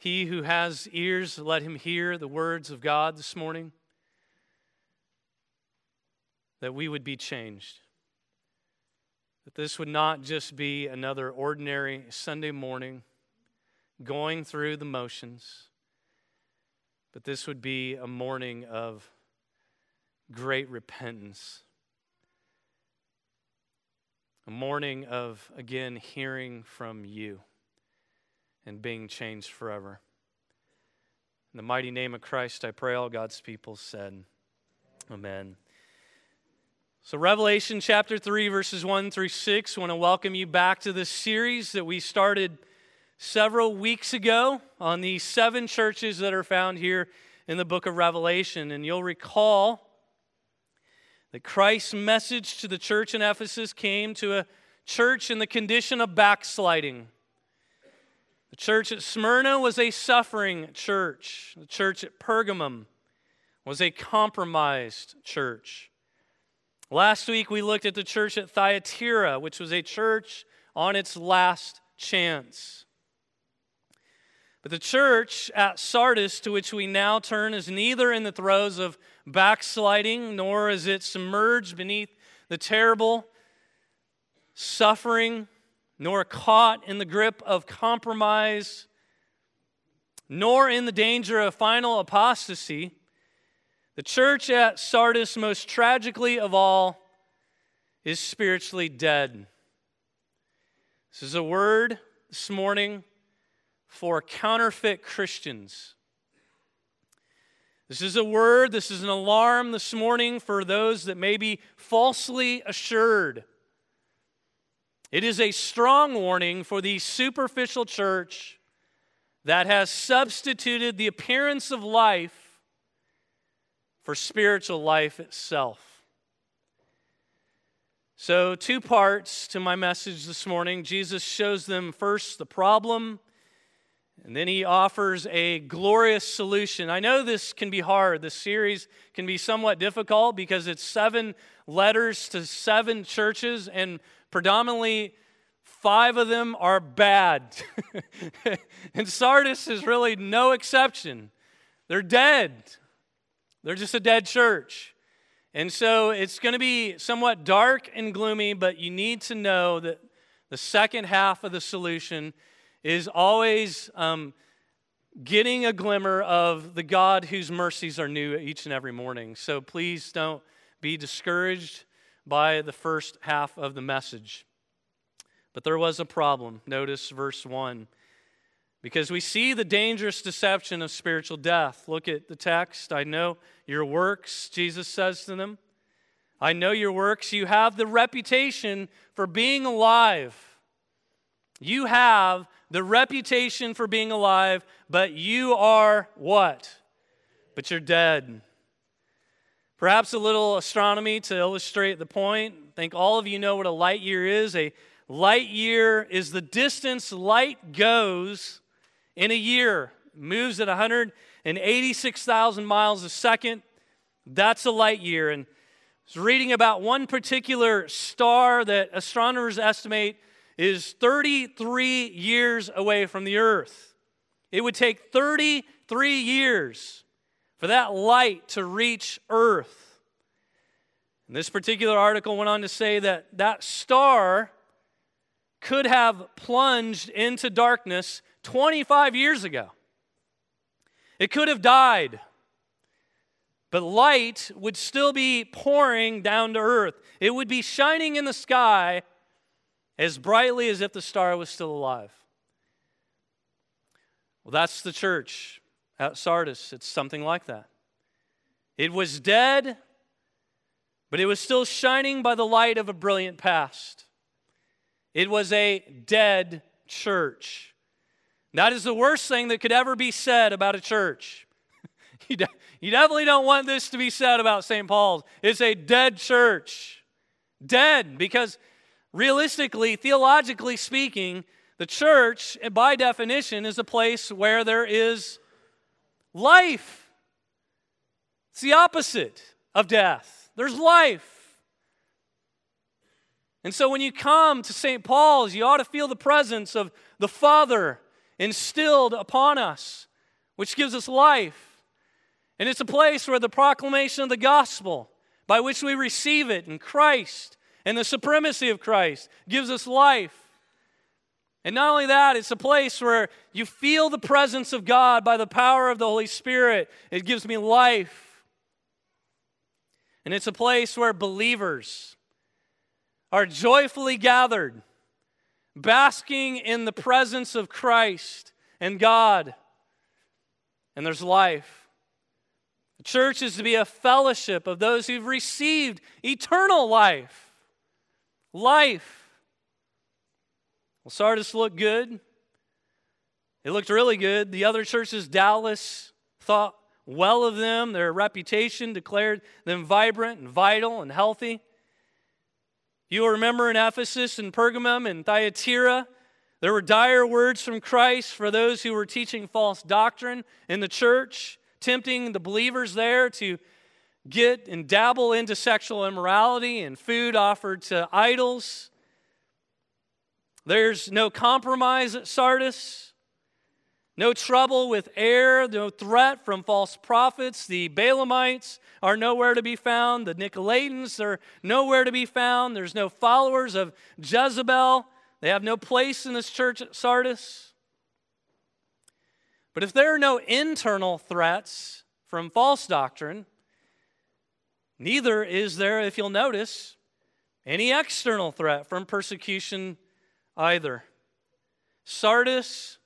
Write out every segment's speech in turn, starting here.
He who has ears, let him hear the words of God this morning. That we would be changed. That this would not just be another ordinary Sunday morning going through the motions, but this would be a morning of great repentance. A morning of, again, hearing from you and being changed forever. In the mighty name of Christ, I pray all God's people said, Amen. So, Revelation chapter 3, verses 1 through 6, I want to welcome you back to this series that we started several weeks ago on the seven churches that are found here in the book of Revelation. And you'll recall that Christ's message to the church in Ephesus came to a church in the condition of backsliding. The church at Smyrna was a suffering church. The church at Pergamum was a compromised church. Last week we looked at the church at Thyatira, which was a church on its last chance. But the church at Sardis, to which we now turn, is neither in the throes of backsliding nor is it submerged beneath the terrible suffering nor caught in the grip of compromise, nor in the danger of final apostasy. The church at Sardis, most tragically of all, is spiritually dead. This is a word this morning for counterfeit Christians. This is a word, this is an alarm this morning for those that may be falsely assured it is a strong warning for the superficial church that has substituted the appearance of life for spiritual life itself. So, two parts to my message this morning. Jesus shows them first the problem, and then he offers a glorious solution. I know this can be hard. This series can be somewhat difficult because it's seven letters to seven churches, and predominantly five of them are bad. and Sardis is really no exception. They're dead, they're just a dead church. And so it's going to be somewhat dark and gloomy, but you need to know that the second half of the solution is always um, getting a glimmer of the God whose mercies are new each and every morning. So please don't be discouraged by the first half of the message. But there was a problem. Notice verse 1. Because we see the dangerous deception of spiritual death. Look at the text. I know your works, Jesus says to them. I know your works. You have the reputation for being alive. You have the reputation for being alive, but you are what? But you're dead. Perhaps a little astronomy to illustrate the point. I think all of you know what a light year is. A light year is the distance light goes in a year. It moves at 186,000 miles a second. That's a light year. And I was reading about one particular star that astronomers estimate is 33 years away from the Earth. It would take 33 years for that light to reach Earth. And this particular article went on to say that that star could have plunged into darkness 25 years ago. It could have died, but light would still be pouring down to earth. It would be shining in the sky as brightly as if the star was still alive. Well, that's the church at Sardis. It's something like that. It was dead, but it was still shining by the light of a brilliant past. It was a dead church. That is the worst thing that could ever be said about a church. you, de- you definitely don't want this to be said about St. Paul's. It's a dead church. Dead, because realistically, theologically speaking, the church, by definition, is a place where there is life. It's the opposite of death. There's life. And so when you come to St. Paul's, you ought to feel the presence of the Father instilled upon us, which gives us life. And it's a place where the proclamation of the gospel, by which we receive it in Christ and the supremacy of Christ, gives us life. And not only that, it's a place where you feel the presence of God by the power of the Holy Spirit. It gives me life. And it's a place where believers are joyfully gathered, basking in the presence of Christ and God. And there's life. The church is to be a fellowship of those who've received eternal life. Life. Well, Sardis looked good. It looked really good. The other churches, Dallas, thought well of them. Their reputation declared them vibrant and vital and healthy. You will remember in Ephesus and Pergamum and Thyatira, there were dire words from Christ for those who were teaching false doctrine in the church, tempting the believers there to get and dabble into sexual immorality and food offered to idols. There's no compromise at Sardis. No trouble with air, no threat from false prophets. The Balaamites are nowhere to be found. The Nicolaitans are nowhere to be found. There's no followers of Jezebel. They have no place in this church at Sardis. But if there are no internal threats from false doctrine, neither is there, if you'll notice, any external threat from persecution either. Sardis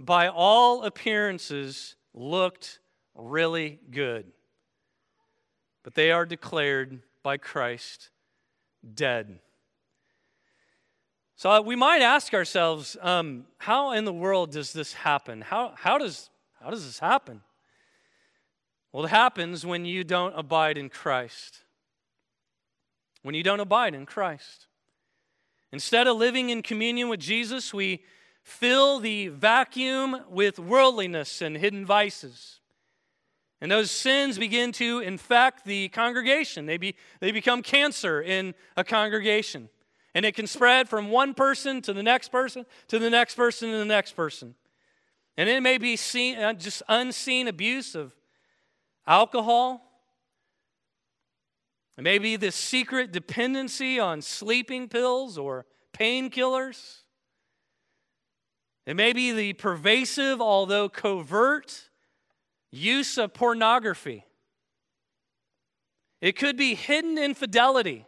by all appearances, looked really good. But they are declared by Christ dead. So uh, we might ask ourselves, um, how in the world does this happen? How, how, does, how does this happen? Well, it happens when you don't abide in Christ. When you don't abide in Christ. Instead of living in communion with Jesus, we fill the vacuum with worldliness and hidden vices. And those sins begin to infect the congregation. They, be, they become cancer in a congregation. And it can spread from one person to the next person, to the next person, to the next person. And it may be seen, uh, just unseen abuse of alcohol. It may be this secret dependency on sleeping pills or painkillers. It may be the pervasive, although covert, use of pornography. It could be hidden infidelity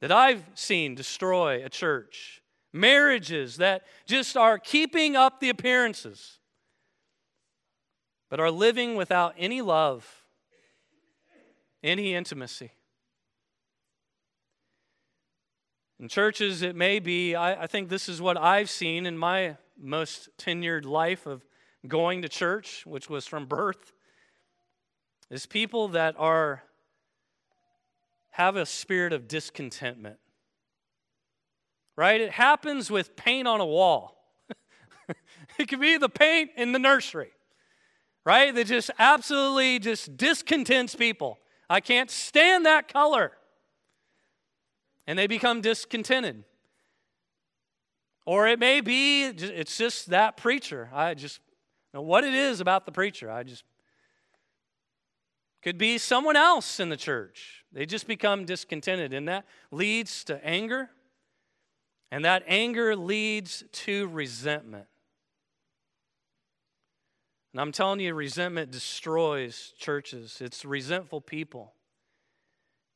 that I've seen destroy a church, marriages that just are keeping up the appearances, but are living without any love, any intimacy. In churches, it may be, I, I, think this is what I've seen in my most tenured life of going to church, which was from birth, is people that are have a spirit of discontentment. Right? It happens with paint on a wall. it could be the paint in the nursery. Right? That just absolutely just discontents people. I can't stand that color and they become discontented. Or it may be it's just that preacher. I just know what it is about the preacher. I just could be someone else in the church. They just become discontented, and that leads to anger, and that anger leads to resentment. And I'm telling you, resentment destroys churches. It's resentful people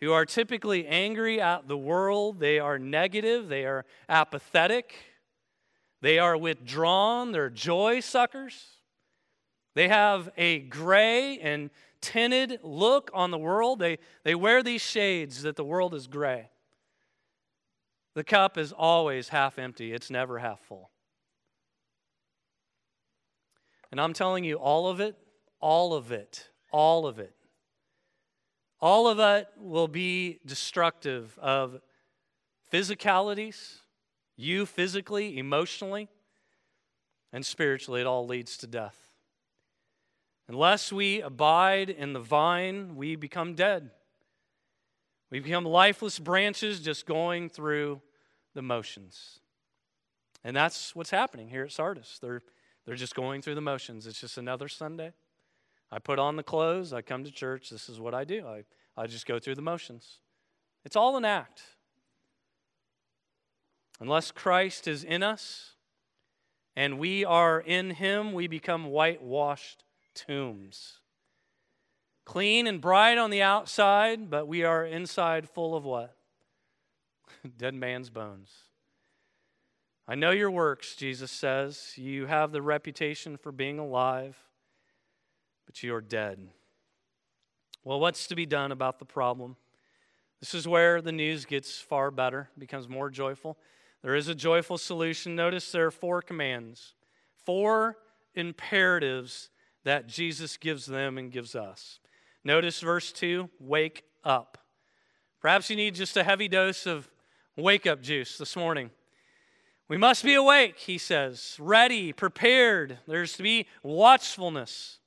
who are typically angry at the world. They are negative, they are apathetic, they are withdrawn, they're joy suckers. They have a gray and tinted look on the world. They, they wear these shades that the world is gray. The cup is always half empty, it's never half full. And I'm telling you, all of it, all of it, all of it all of it will be destructive of physicalities, you physically, emotionally, and spiritually. It all leads to death. Unless we abide in the vine, we become dead. We become lifeless branches just going through the motions. And that's what's happening here at Sardis. They're, they're just going through the motions. It's just another Sunday. I put on the clothes, I come to church, this is what I do. I, I just go through the motions. It's all an act. Unless Christ is in us and we are in him, we become whitewashed tombs. Clean and bright on the outside, but we are inside full of what? Dead man's bones. I know your works, Jesus says. You have the reputation for being alive, but you are dead. Well, what's to be done about the problem? This is where the news gets far better, becomes more joyful. There is a joyful solution. Notice there are four commands, four imperatives that Jesus gives them and gives us. Notice verse 2 wake up. Perhaps you need just a heavy dose of wake up juice this morning. We must be awake, he says, ready, prepared. There's to be watchfulness.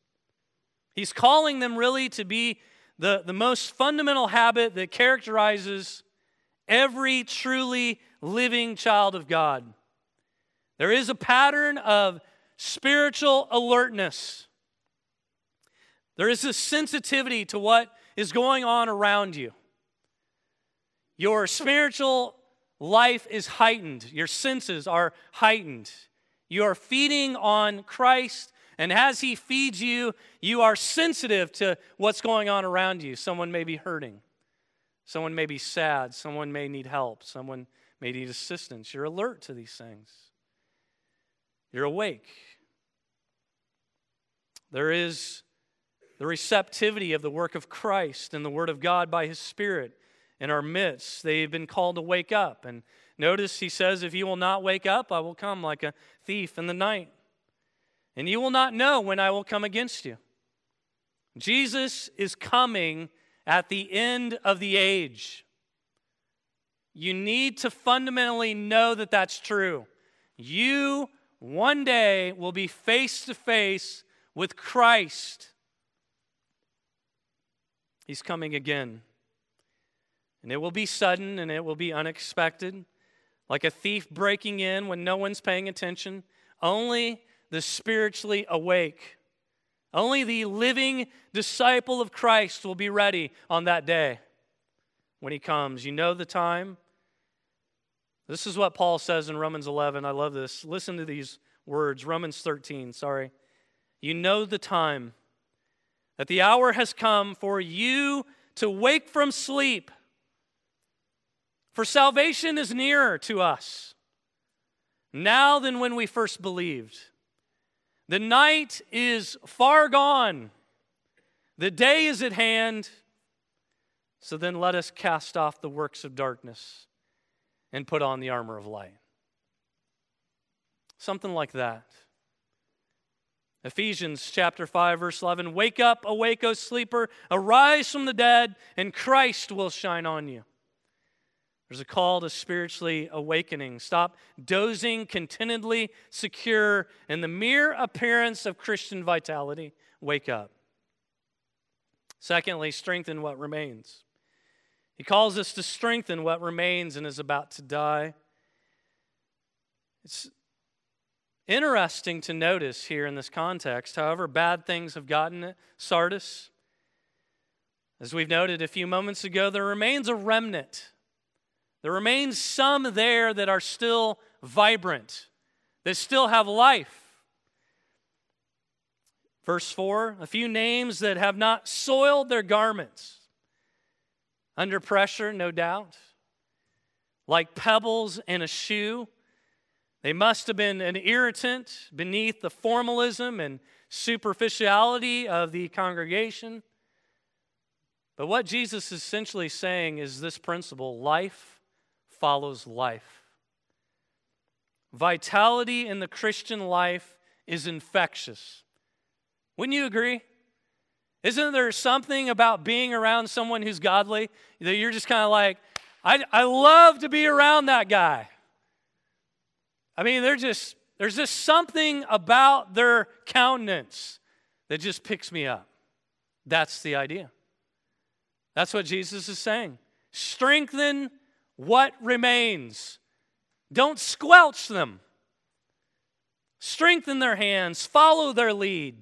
He's calling them really to be the, the most fundamental habit that characterizes every truly living child of God. There is a pattern of spiritual alertness. There is a sensitivity to what is going on around you. Your spiritual life is heightened, your senses are heightened. You are feeding on Christ, and as He feeds you, you are sensitive to what's going on around you. Someone may be hurting, someone may be sad, someone may need help, someone may need assistance. You're alert to these things, you're awake. There is the receptivity of the work of Christ and the Word of God by His Spirit in our midst. They've been called to wake up. And notice he says, If you will not wake up, I will come like a thief in the night. And you will not know when I will come against you. Jesus is coming at the end of the age. You need to fundamentally know that that's true. You one day will be face to face with Christ. He's coming again. And it will be sudden and it will be unexpected, like a thief breaking in when no one's paying attention. Only the spiritually awake, only the living disciple of Christ will be ready on that day when he comes. You know the time. This is what Paul says in Romans 11. I love this. Listen to these words Romans 13, sorry. You know the time, that the hour has come for you to wake from sleep for salvation is nearer to us now than when we first believed. The night is far gone, the day is at hand. So then let us cast off the works of darkness and put on the armor of light. Something like that. Ephesians chapter 5 verse 11 Wake up, awake, O sleeper, arise from the dead, and Christ will shine on you. There's a call to spiritually awakening. Stop dozing contentedly secure in the mere appearance of Christian vitality. Wake up. Secondly, strengthen what remains. He calls us to strengthen what remains and is about to die. It's interesting to notice here in this context, however bad things have gotten at Sardis. As we've noted a few moments ago, there remains a remnant there remains some there that are still vibrant, that still have life. Verse 4 a few names that have not soiled their garments. Under pressure, no doubt. Like pebbles in a shoe. They must have been an irritant beneath the formalism and superficiality of the congregation. But what Jesus is essentially saying is this principle life follows life. Vitality in the Christian life is infectious. Wouldn't you agree? Isn't there something about being around someone who's godly that you're just kind of like, I, I love to be around that guy? I mean, they're just, there's just something about their countenance that just picks me up. That's the idea. That's what Jesus is saying. Strengthen what remains. Don't squelch them. Strengthen their hands, follow their lead.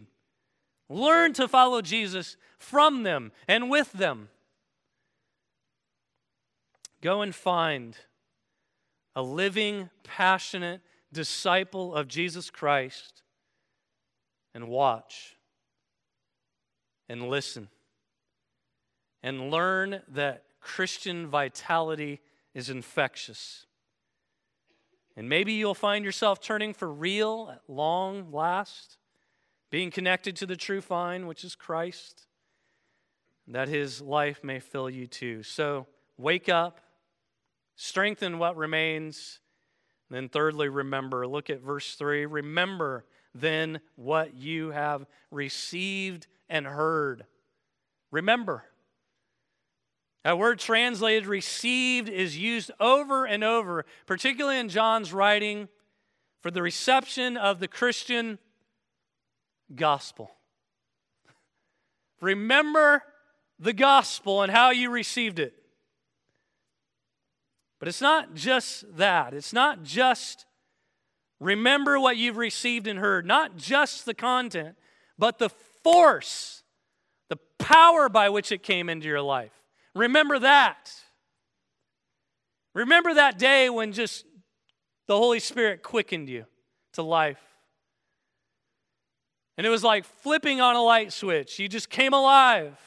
Learn to follow Jesus from them and with them. Go and find a living, passionate disciple of Jesus Christ and watch and listen and learn that Christian vitality is infectious. And maybe you'll find yourself turning for real at long last, being connected to the true vine, which is Christ, that his life may fill you too. So wake up, strengthen what remains. And then, thirdly, remember. Look at verse 3. Remember then what you have received and heard. Remember. That word translated received is used over and over, particularly in John's writing, for the reception of the Christian gospel. Remember the gospel and how you received it. But it's not just that. It's not just remember what you've received and heard, not just the content, but the force, the power by which it came into your life. Remember that. Remember that day when just the Holy Spirit quickened you to life. And it was like flipping on a light switch. You just came alive.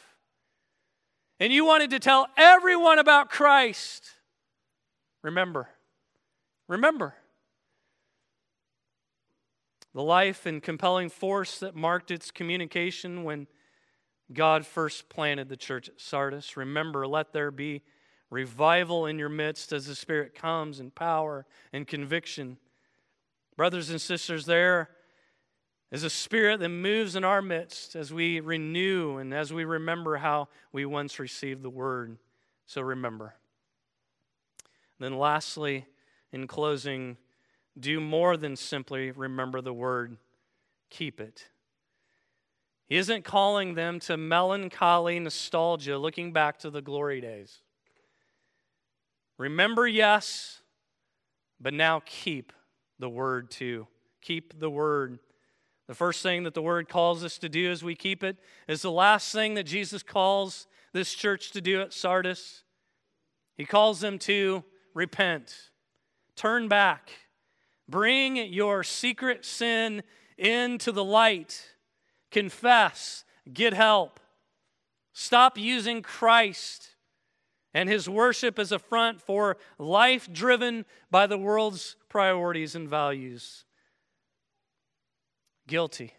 And you wanted to tell everyone about Christ. Remember. Remember. The life and compelling force that marked its communication when God first planted the church at Sardis. Remember, let there be revival in your midst as the Spirit comes in power and conviction. Brothers and sisters, there is a spirit that moves in our midst as we renew and as we remember how we once received the word. So remember. Then, lastly, in closing, do more than simply remember the word, keep it. He isn't calling them to melancholy nostalgia, looking back to the glory days. Remember, yes, but now keep the word too. Keep the word. The first thing that the word calls us to do as we keep it is the last thing that Jesus calls this church to do at Sardis. He calls them to repent, turn back, bring your secret sin into the light confess, get help. Stop using Christ and his worship as a front for life driven by the world's priorities and values. Guilty,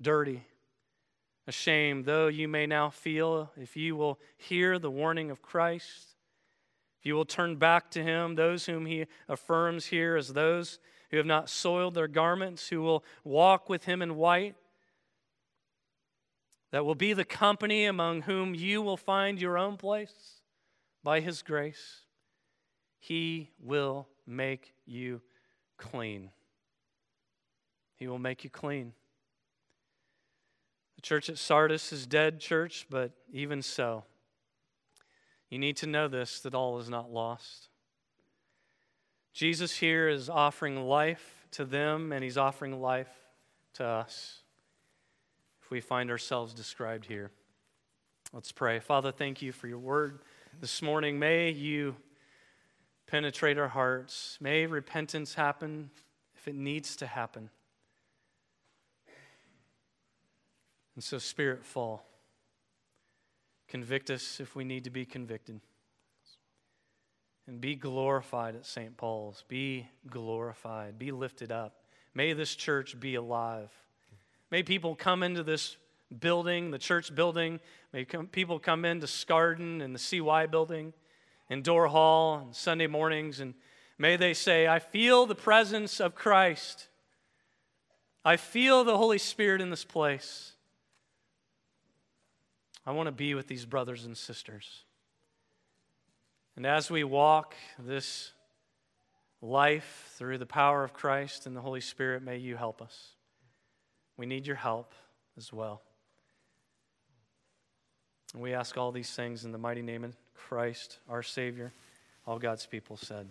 dirty, ashamed, though you may now feel, if you will hear the warning of Christ, if you will turn back to him, those whom he affirms here as those who have not soiled their garments, who will walk with him in white that will be the company among whom you will find your own place by His grace. He will make you clean. He will make you clean. The church at Sardis is dead, church, but even so, you need to know this that all is not lost. Jesus here is offering life to them, and He's offering life to us if we find ourselves described here. Let's pray. Father, thank you for your word this morning. May you penetrate our hearts. May repentance happen if it needs to happen. And so, Spirit, fall. Convict us if we need to be convicted. And be glorified at St. Paul's. Be glorified. Be lifted up. May this church be alive. May people come into this building, the church building. May come, people come into Scarden and the CY building and Door Hall and Sunday mornings, and may they say, I feel the presence of Christ. I feel the Holy Spirit in this place. I want to be with these brothers and sisters. And as we walk this life through the power of Christ and the Holy Spirit, may you help us. We need your help as well. And we ask all these things in the mighty name of Christ, our Savior. All God's people said.